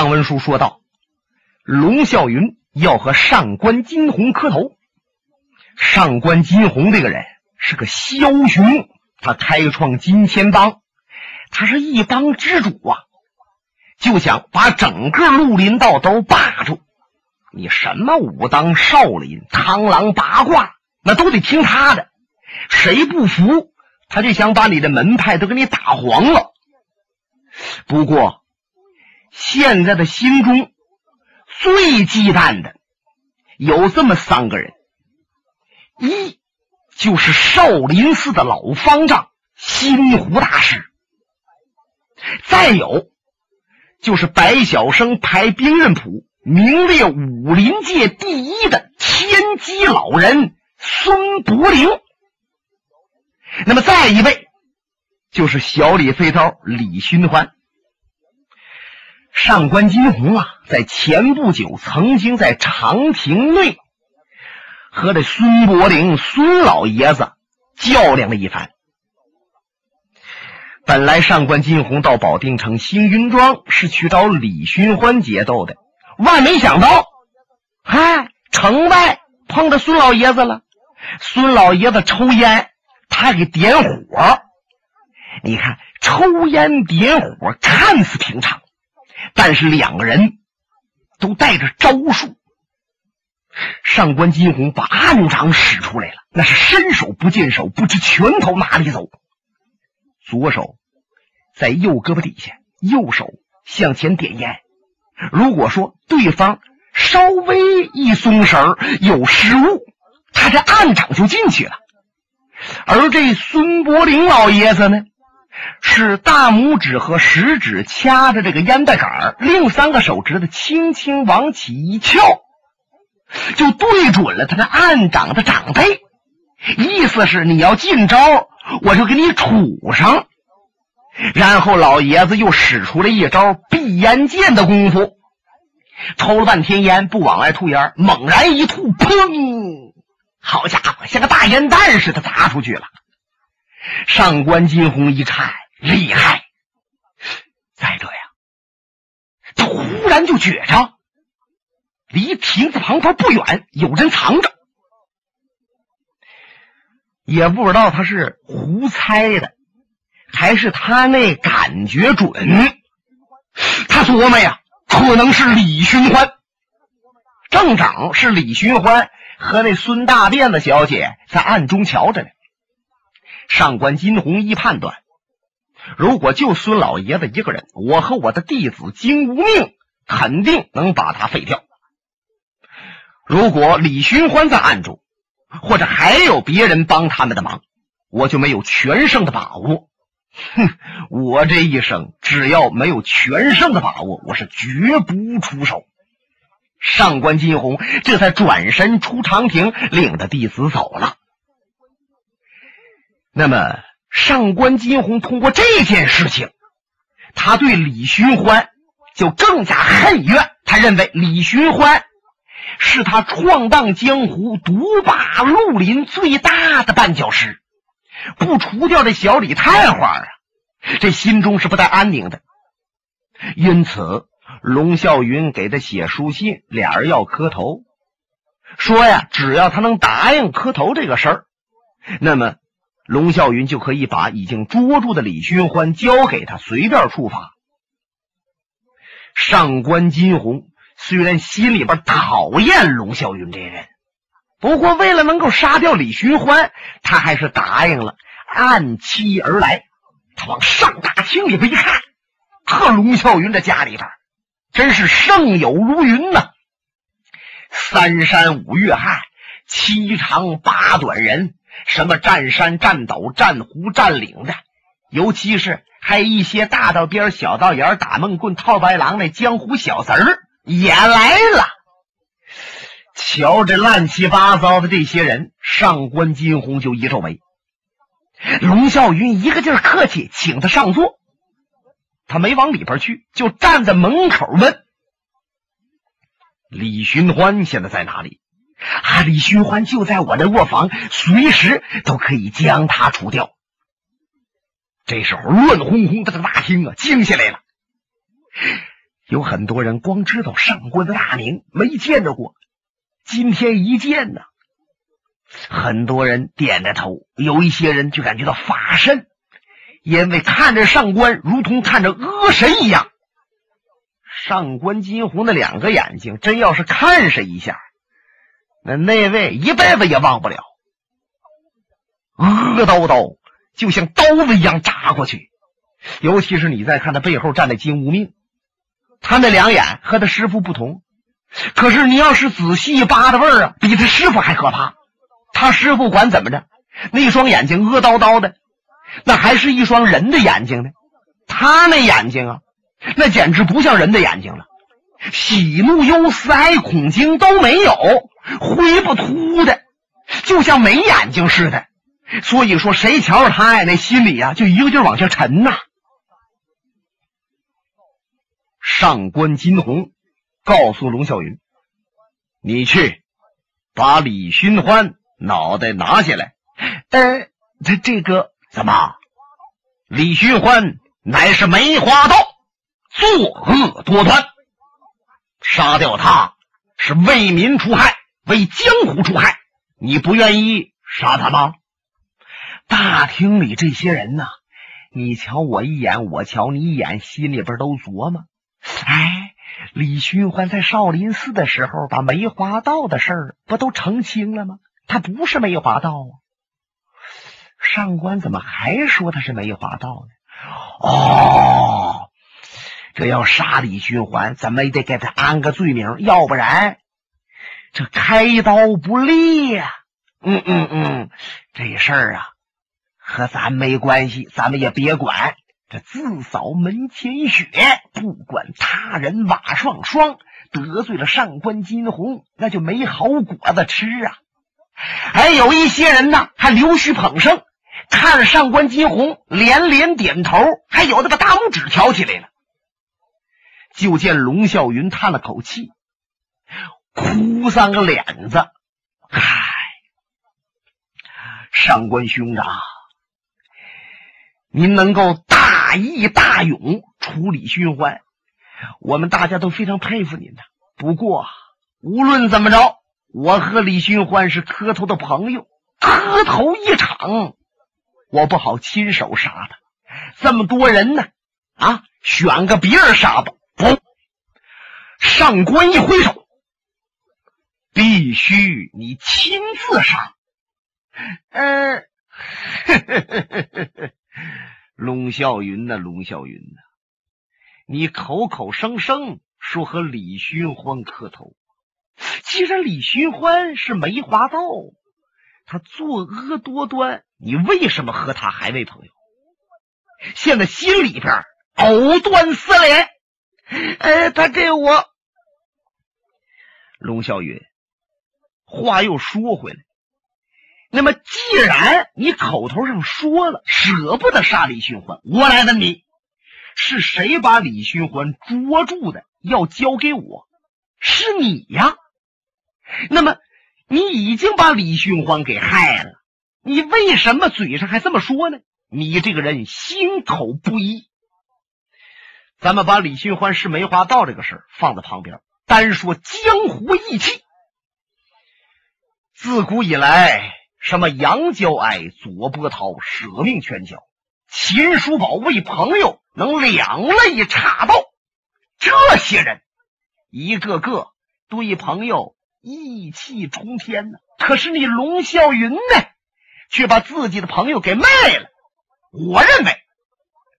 张文书说道，龙啸云要和上官金鸿磕头。上官金鸿这个人是个枭雄，他开创金钱帮，他是一帮之主啊，就想把整个绿林道都霸住。你什么武当、少林、螳螂、八卦，那都得听他的。谁不服，他就想把你的门派都给你打黄了。不过，现在的心中最忌惮的有这么三个人：一就是少林寺的老方丈心湖大师；再有就是白晓生排兵刃谱。名列武林界第一的天机老人孙伯龄，那么再一位就是小李飞刀李寻欢。上官金鸿啊，在前不久曾经在长亭内和这孙伯龄孙老爷子较量了一番。本来上官金鸿到保定城星云庄是去找李寻欢决斗的。万没想到，嗨，城外碰到孙老爷子了。孙老爷子抽烟，他给点火。你看，抽烟点火看似平常，但是两个人都带着招数。上官金鸿把暗掌使出来了，那是伸手不见手，不知拳头哪里走。左手在右胳膊底下，右手向前点烟。如果说对方稍微一松手有失误，他这暗掌就进去了。而这孙伯龄老爷子呢，是大拇指和食指掐着这个烟袋杆另三个手指头轻轻往起一翘，就对准了他的暗掌的掌背，意思是你要进招，我就给你杵上。然后老爷子又使出了一招闭烟剑的功夫，抽了半天烟不往外吐烟，猛然一吐，砰！好家伙，像个大烟弹似的砸出去了。上官金鸿一看，厉害！再者呀，他忽然就觉着离亭子旁边不远有人藏着，也不知道他是胡猜的。还是他那感觉准，他琢磨呀，可能是李寻欢。正长是李寻欢和那孙大辫子小姐在暗中瞧着呢。上官金鸿一判断，如果就孙老爷子一个人，我和我的弟子金无命肯定能把他废掉。如果李寻欢在暗中，或者还有别人帮他们的忙，我就没有全胜的把握。哼，我这一生只要没有全胜的把握，我是绝不出手。上官金鸿这才转身出长亭，领着弟子走了。那么，上官金鸿通过这件事情，他对李寻欢就更加恨怨。他认为李寻欢是他闯荡江湖、独霸绿林最大的绊脚石。不除掉这小李探花啊，这心中是不太安宁的。因此，龙啸云给他写书信，俩人要磕头，说呀，只要他能答应磕头这个事儿，那么龙啸云就可以把已经捉住的李寻欢交给他，随便处罚。上官金鸿虽然心里边讨厌龙啸云这人。不过，为了能够杀掉李寻欢，他还是答应了，按期而来。他往上大厅里边一看，呵，龙啸云的家里边真是盛友如云呐！三山五岳汉，七长八短人，什么占山占斗、占湖占岭的，尤其是还有一些大道边、小道沿打闷棍、套白狼那江湖小贼儿也来了。瞧这乱七八糟的这些人，上官金鸿就一皱眉。龙啸云一个劲儿客气，请他上座。他没往里边去，就站在门口问：“李寻欢现在在哪里？”啊，李寻欢就在我的卧房，随时都可以将他除掉。这时候乱哄哄的这个大厅啊，静下来了。有很多人光知道上官的大名，没见着过。今天一见呢，很多人点着头，有一些人就感觉到发身，因为看着上官如同看着恶神一样。上官金虹的两个眼睛，真要是看上一下，那那位一辈子也忘不了。恶叨叨，就像刀子一样扎过去。尤其是你再看他背后站的金无命，他那两眼和他师傅不同。可是你要是仔细扒的味儿啊，比他师傅还可怕。他师傅管怎么着，那双眼睛恶叨叨的，那还是一双人的眼睛呢。他那眼睛啊，那简直不像人的眼睛了，喜怒忧思哀恐惊都没有，灰不秃的，就像没眼睛似的。所以说，谁瞧着他呀，那心里呀就一个劲儿往下沉呐。上官金虹告诉龙啸云：“你去把李寻欢脑袋拿下来。”呃，这这个怎么？李寻欢乃是梅花道，作恶多端，杀掉他是为民除害，为江湖除害。你不愿意杀他吗？大厅里这些人呐，你瞧我一眼，我瞧你一眼，心里边都琢磨：哎，李寻欢在少林寺的时候，把梅花道的事儿不都澄清了吗？他不是梅花道啊！上官怎么还说他是梅花道呢？哦，这要杀李寻欢，怎么也得给他安个罪名，要不然这开刀不利呀！嗯嗯嗯，这事儿啊。和咱没关系，咱们也别管。这自扫门前雪，不管他人瓦上霜。得罪了上官金鸿，那就没好果子吃啊！还有一些人呢，还溜须捧圣，看着上官金鸿连连点头，还有的把大拇指挑起来了。就见龙啸云叹了口气，哭丧个脸子：“唉，上官兄长。”您能够大义大勇处理寻欢，我们大家都非常佩服您的。不过无论怎么着，我和李寻欢是磕头的朋友，磕头一场，我不好亲手杀他。这么多人呢，啊，选个别人杀吧。不，上官一挥手，必须你亲自杀。嗯。龙啸云呐，龙啸云呐，你口口声声说和李寻欢磕头，既然李寻欢是梅花道，他作恶多端，你为什么和他还为朋友？现在心里边藕断丝连。哎，他给我，龙啸云，话又说回来。那么，既然你口头上说了舍不得杀李寻欢，我来问你，是谁把李寻欢捉住的？要交给我，是你呀？那么，你已经把李寻欢给害了，你为什么嘴上还这么说呢？你这个人心口不一。咱们把李寻欢是梅花道这个事儿放在旁边，单说江湖义气。自古以来。什么杨娇爱、左波涛舍命全交，秦叔宝为朋友能两肋插刀，这些人一个个对朋友义气冲天呢。可是你龙啸云呢，却把自己的朋友给卖了。我认为，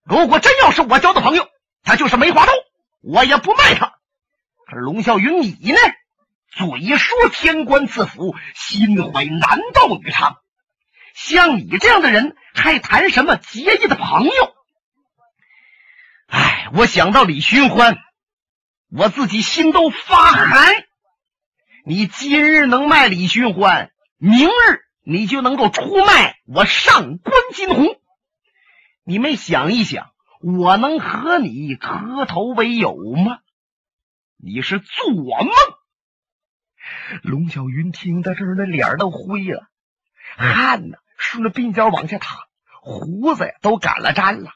如果真要是我交的朋友，他就是梅花刀，我也不卖他。可是龙啸云，你呢？嘴说天官赐福，心怀男盗女娼。像你这样的人，还谈什么结义的朋友？哎，我想到李寻欢，我自己心都发寒。你今日能卖李寻欢，明日你就能够出卖我上官金虹。你们想一想，我能和你磕头为友吗？你是做梦！龙小云听到这儿，那脸都灰了，汗呢顺着鬓角往下淌，胡子呀都赶了粘了。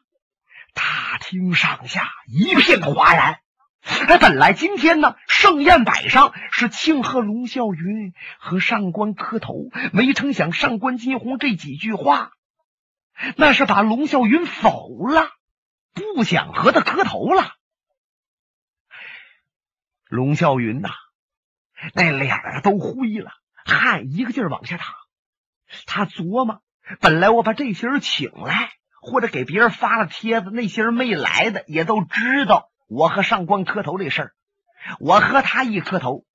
大厅上下一片哗然，哎，本来今天呢，盛宴摆上是庆贺龙啸云和上官磕头，没成想上官金鸿这几句话，那是把龙啸云否了，不想和他磕头了。龙啸云呐，那脸啊都灰了，汗一个劲儿往下淌。他琢磨，本来我把这些人请来，或者给别人发了帖子，那些人没来的也都知道。我和上官磕头这事儿，我和他一磕头，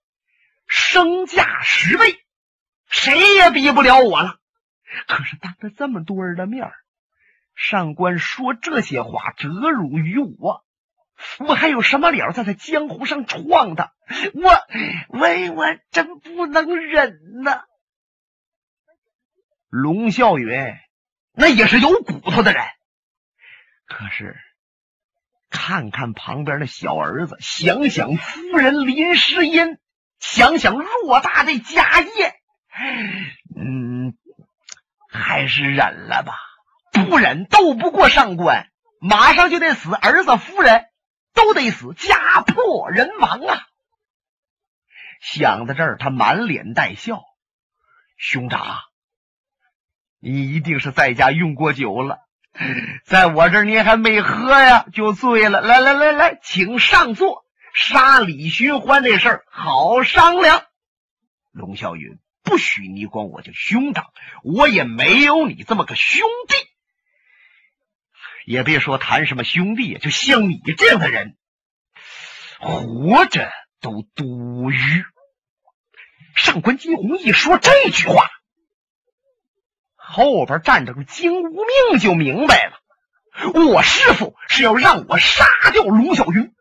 身价十倍，谁也比不了我了。可是当着这么多人的面上官说这些话，折辱于我，我还有什么脸在这江湖上闯的？我，我，我真不能忍呐！龙啸云那也是有骨头的人，可是。看看旁边的小儿子，想想夫人林诗音，想想偌大的家业，嗯，还是忍了吧。不忍斗不过上官，马上就得死，儿子夫人都得死，家破人亡啊！想到这儿，他满脸带笑：“兄长，你一定是在家用过酒了。”在我这儿，你还没喝呀，就醉了。来来来来，请上座。杀李寻欢这事儿好商量。龙啸云，不许你管我叫兄长，我也没有你这么个兄弟。也别说谈什么兄弟，就像你这样的人，活着都多余。上官金鸿一说这句话。后边站着个金无命就明白了，我师傅是要让我杀掉龙小云。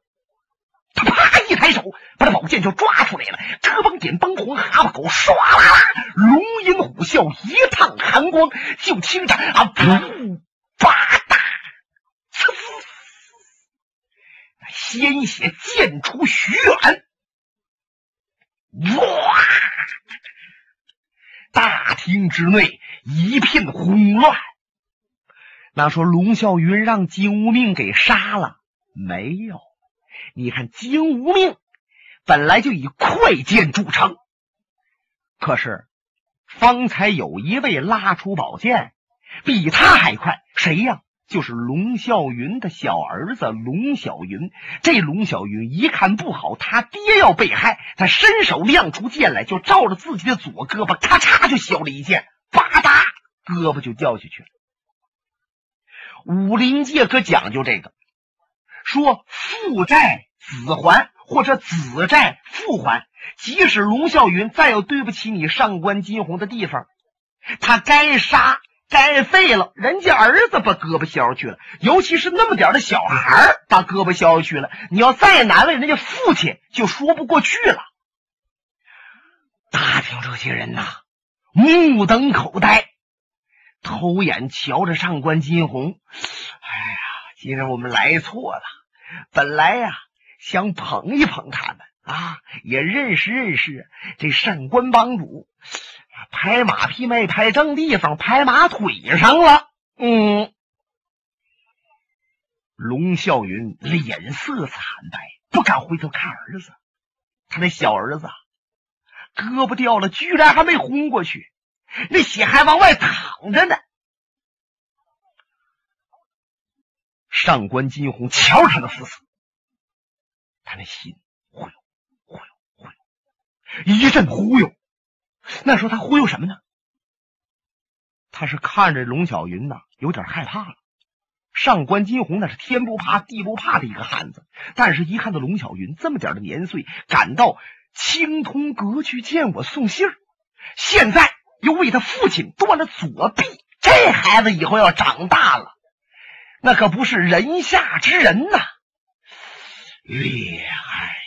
他啪一抬手，把这宝剑就抓出来了。遮帮点帮红蛤蟆狗，唰啦啦，龙吟虎啸，一趟寒光就听着啊，噗吧嗒，鲜血溅出许远，哇！大厅之内。一片轰乱。那说龙啸云让金无命给杀了没有？你看金无命本来就以快剑著称，可是方才有一位拉出宝剑，比他还快，谁呀？就是龙啸云的小儿子龙小云。这龙小云一看不好，他爹要被害，他伸手亮出剑来，就照着自己的左胳膊，咔嚓就削了一剑。吧嗒，胳膊就掉下去了。武林界可讲究这个，说父债子还，或者子债父还。即使龙啸云再有对不起你上官金鸿的地方，他该杀该废了。人家儿子把胳膊削去了，尤其是那么点的小孩把胳膊削去了，你要再难为人家父亲，就说不过去了。大厅这些人呐。目瞪口呆，偷眼瞧着上官金鸿。哎呀，今日我们来错了。本来呀，想捧一捧他们啊，也认识认识这上官帮主。拍马屁没拍正地方，拍马腿上了。嗯，龙啸云脸色惨白，不敢回头看儿子。他那小儿子。胳膊掉了，居然还没昏过去，那血还往外淌着呢。上官金鸿瞧他那死死，他那心忽悠忽悠忽悠，一阵忽悠。那时候他忽悠什么呢？他是看着龙小云呐，有点害怕了。上官金鸿那是天不怕地不怕的一个汉子，但是一看到龙小云这么点的年岁，感到。青铜阁去见我送信儿，现在又为他父亲断了左臂，这孩子以后要长大了，那可不是人下之人呐！厉害！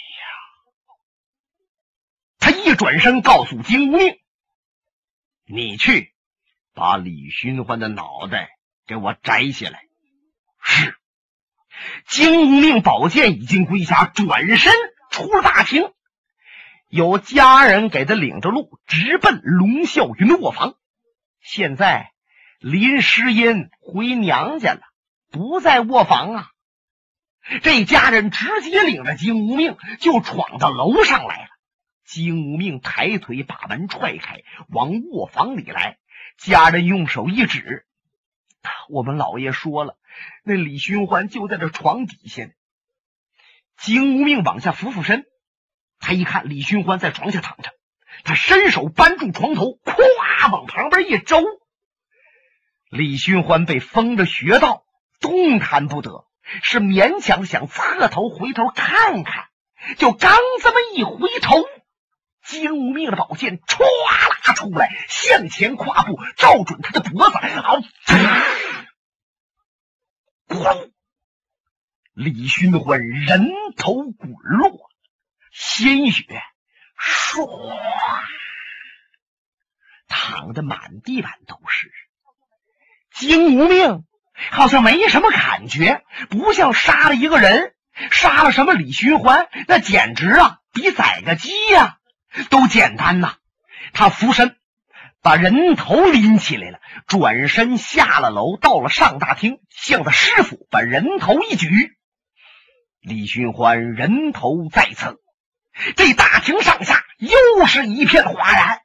转身告诉金无命：“你去把李寻欢的脑袋给我摘下来。”是。金无命宝剑已经归下，转身出了大厅。有家人给他领着路，直奔龙啸云的卧房。现在林诗音回娘家了，不在卧房啊。这家人直接领着金无命就闯到楼上来了。金无命抬腿把门踹开，往卧房里来。家人用手一指：“我们老爷说了，那李寻欢就在这床底下。”金无命往下俯俯身，他一看李寻欢在床下躺着，他伸手扳住床头，咵往旁边一周。李寻欢被封着穴道，动弹不得，是勉强想侧头回头看看，就刚这么一回头。金无命的宝剑唰啦出来，向前跨步，照准他的脖子。好，咣！李寻欢人头滚落，鲜血唰，淌的满地板都是。金无命好像没什么感觉，不像杀了一个人，杀了什么李寻欢，那简直啊，比宰个鸡呀！都简单呐！他俯身把人头拎起来了，转身下了楼，到了上大厅，向他师傅把人头一举。李寻欢人头在侧，这大厅上下又是一片哗然。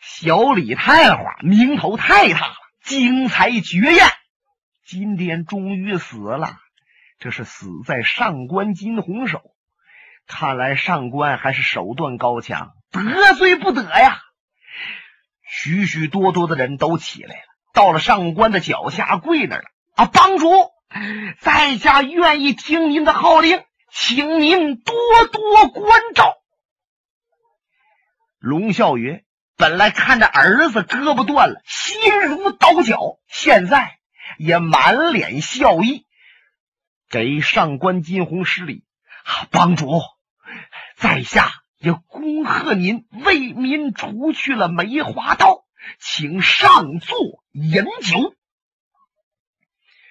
小李太花名头太大了，精彩绝艳。今天终于死了，这是死在上官金虹手。看来上官还是手段高强，得罪不得呀！许许多多的人都起来了，到了上官的脚下跪那儿了。啊，帮主，在下愿意听您的号令，请您多多关照。龙啸云本来看着儿子胳膊断了，心如刀绞，现在也满脸笑意，给上官金鸿施礼。帮主，在下也恭贺您为民除去了梅花刀，请上座饮酒。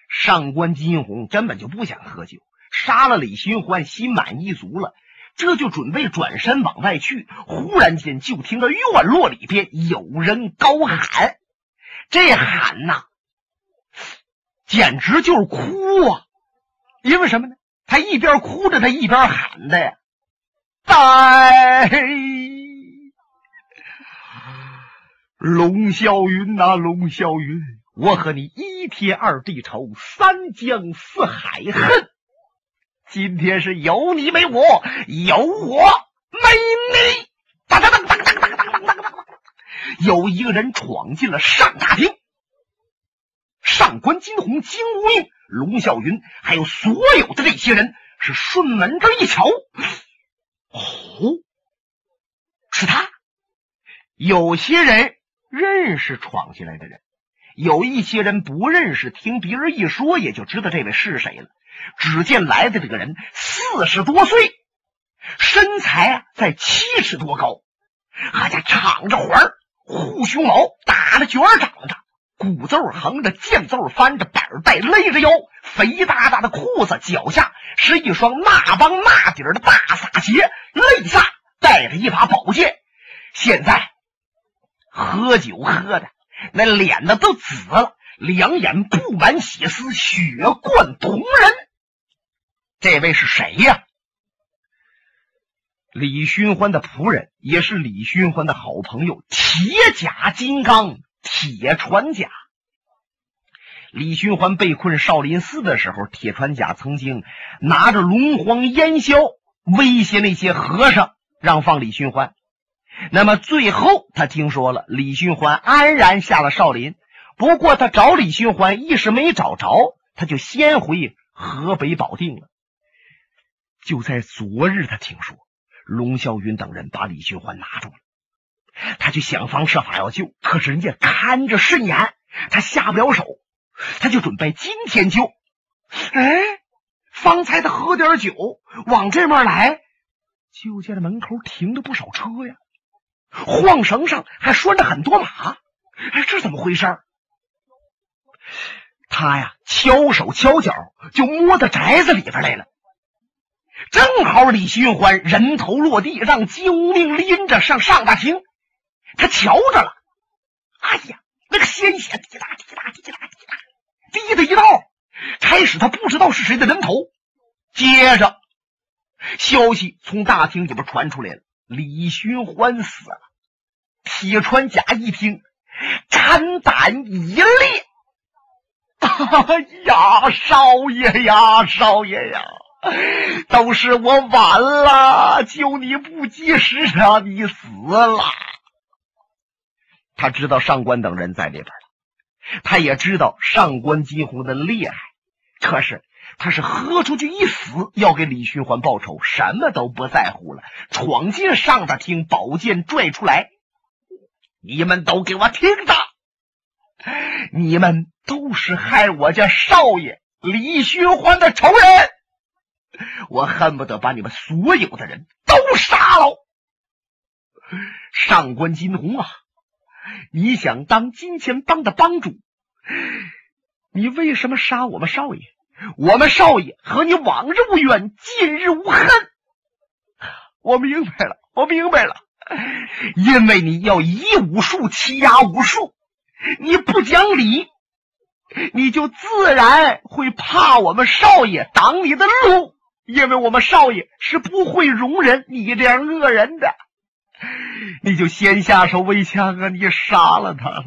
上官金鸿根本就不想喝酒，杀了李寻欢，心满意足了，这就准备转身往外去。忽然间，就听到院落里边有人高喊：“这喊呐，简直就是哭啊！因为什么呢？”他一边哭着，他一边喊的呀：“在龙啸云呐，龙啸云，我和你一天二地仇，三江四海恨。今天是有你没我，有我没你。”当当当当当当当当当当，有一个人闯进了上大厅，上官金鸿金无命。龙啸云还有所有的这些人是顺门这一瞧，哦，是他。有些人认识闯进来的人，有一些人不认识，听别人一说也就知道这位是谁了。只见来的这个人四十多岁，身材啊在七尺多高，还家敞着环护胸毛打了卷长着。鼓奏横着，剑奏翻着，板带勒着腰，肥大大的裤子，脚下是一双那帮那底儿的大撒鞋，肋下带着一把宝剑。现在喝酒喝的那脸呢都紫了，两眼布满血丝，血贯瞳人。这位是谁呀？李寻欢的仆人，也是李寻欢的好朋友，铁甲金刚。铁船甲，李寻欢被困少林寺的时候，铁船甲曾经拿着龙皇烟硝威胁那些和尚，让放李寻欢。那么最后他听说了，李寻欢安然下了少林。不过他找李寻欢一时没找着，他就先回河北保定了。就在昨日，他听说龙啸云等人把李寻欢拿住了。他就想方设法要救，可是人家看着甚严，他下不了手，他就准备今天救。哎，方才他喝点酒，往这面来，就见这门口停着不少车呀，晃绳上还拴着很多马。哎，这怎么回事？他呀，敲手敲脚，就摸到宅子里边来了。正好李寻欢人头落地，让金无命拎着上上大厅。他瞧着了，哎呀，那个鲜血滴答滴答滴答滴答滴的一道。开始他不知道是谁的人头，接着，消息从大厅里边传出来了，李寻欢死了。铁川甲一听，肝胆一裂：“ 哎呀，少爷呀，少爷呀，都是我晚了，救你不及时让，你死了。”他知道上官等人在里边了，他也知道上官金鸿的厉害，可是他是豁出去一死，要给李寻欢报仇，什么都不在乎了，闯进上大厅，宝剑拽出来，你们都给我听着，你们都是害我家少爷李寻欢的仇人，我恨不得把你们所有的人都杀了。上官金鸿啊！你想当金钱帮的帮主，你为什么杀我们少爷？我们少爷和你往日无怨，近日无恨。我明白了，我明白了，因为你要以武术欺压武术，你不讲理，你就自然会怕我们少爷挡你的路，因为我们少爷是不会容忍你这样恶人的。你就先下手为强啊！你杀了他了。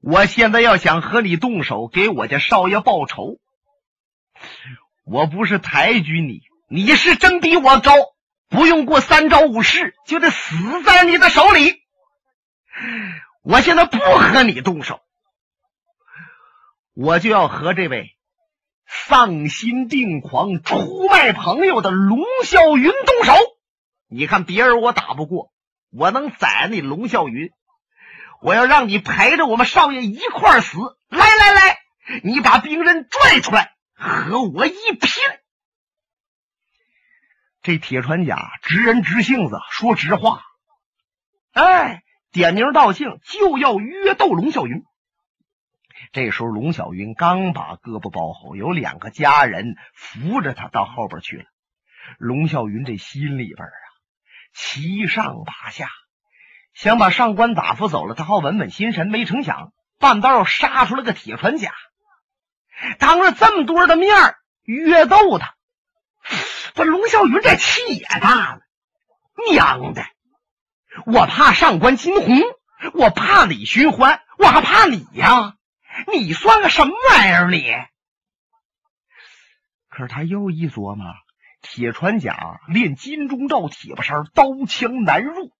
我现在要想和你动手，给我家少爷报仇，我不是抬举你，你是真比我高，不用过三招五式，就得死在你的手里。我现在不和你动手，我就要和这位丧心病狂、出卖朋友的龙啸云动手。你看别人我打不过，我能宰你龙啸云。我要让你陪着我们少爷一块死。来来来，你把兵刃拽出来，和我一拼。这铁船甲直人直性子，说直话。哎，点名道姓就要约斗龙啸云。这时候龙啸云刚把胳膊包好，有两个家人扶着他到后边去了。龙啸云这心里边啊。七上八下，想把上官打发走了，他好稳稳心神。没成想，半道杀出了个铁船甲，当着这么多人的面儿约斗他，这龙啸云这气也大了。娘的，我怕上官金鸿，我怕李寻欢，我还怕你呀？你算个什么玩意儿？你？可是他又一琢磨。铁船甲练金钟罩铁布衫，刀枪难入。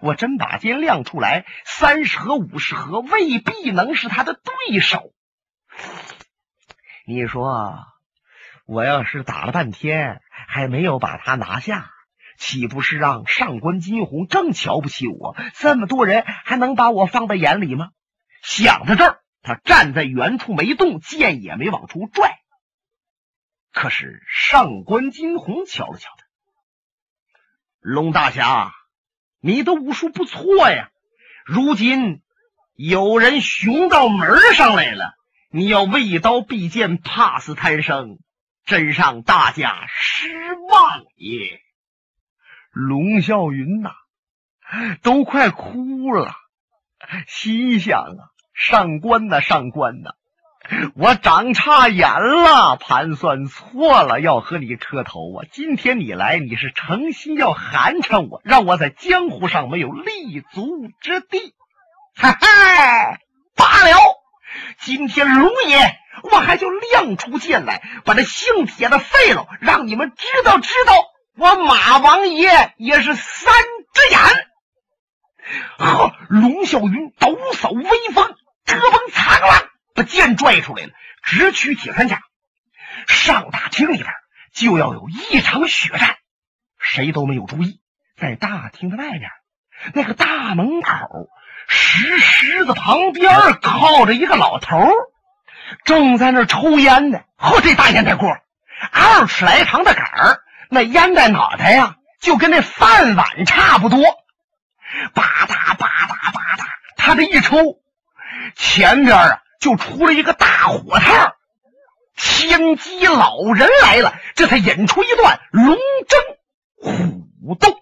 我真把剑亮出来，三十合五十合，未必能是他的对手。你说，我要是打了半天还没有把他拿下，岂不是让上官金鸿更瞧不起我？这么多人还能把我放在眼里吗？想到这儿，他站在原处没动，剑也没往出拽。可是上官金鸿瞧了瞧他，龙大侠，你的武术不错呀。如今有人雄到门上来了，你要畏刀避剑，怕死贪生，真让大家失望也。龙啸云呐，都快哭了，心想啊，上官呐，上官呐。我长差眼了，盘算错了，要和你磕头啊！今天你来，你是诚心要寒碜我，让我在江湖上没有立足之地。哈哈，罢了，今天龙爷我还就亮出剑来，把这姓铁的废了，让你们知道知道，我马王爷也是三只眼。呵，龙啸云抖擞威风，遮风藏浪。把剑拽出来了，直取铁三甲。上大厅里边就要有一场血战，谁都没有注意，在大厅的外边那个大门口石狮子旁边靠着一个老头，正在那抽烟呢。嚯，这大烟袋锅，二尺来长的杆儿，那烟袋脑袋呀，就跟那饭碗差不多。吧嗒吧嗒吧嗒，他这一抽，前边啊。就出了一个大火炮，枪击老人来了，这才引出一段龙争虎斗。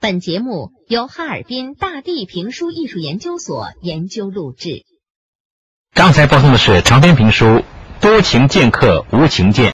本节目由哈尔滨大地评书艺术研究所研究录制。刚才播送的是长篇评书《多情剑客无情剑。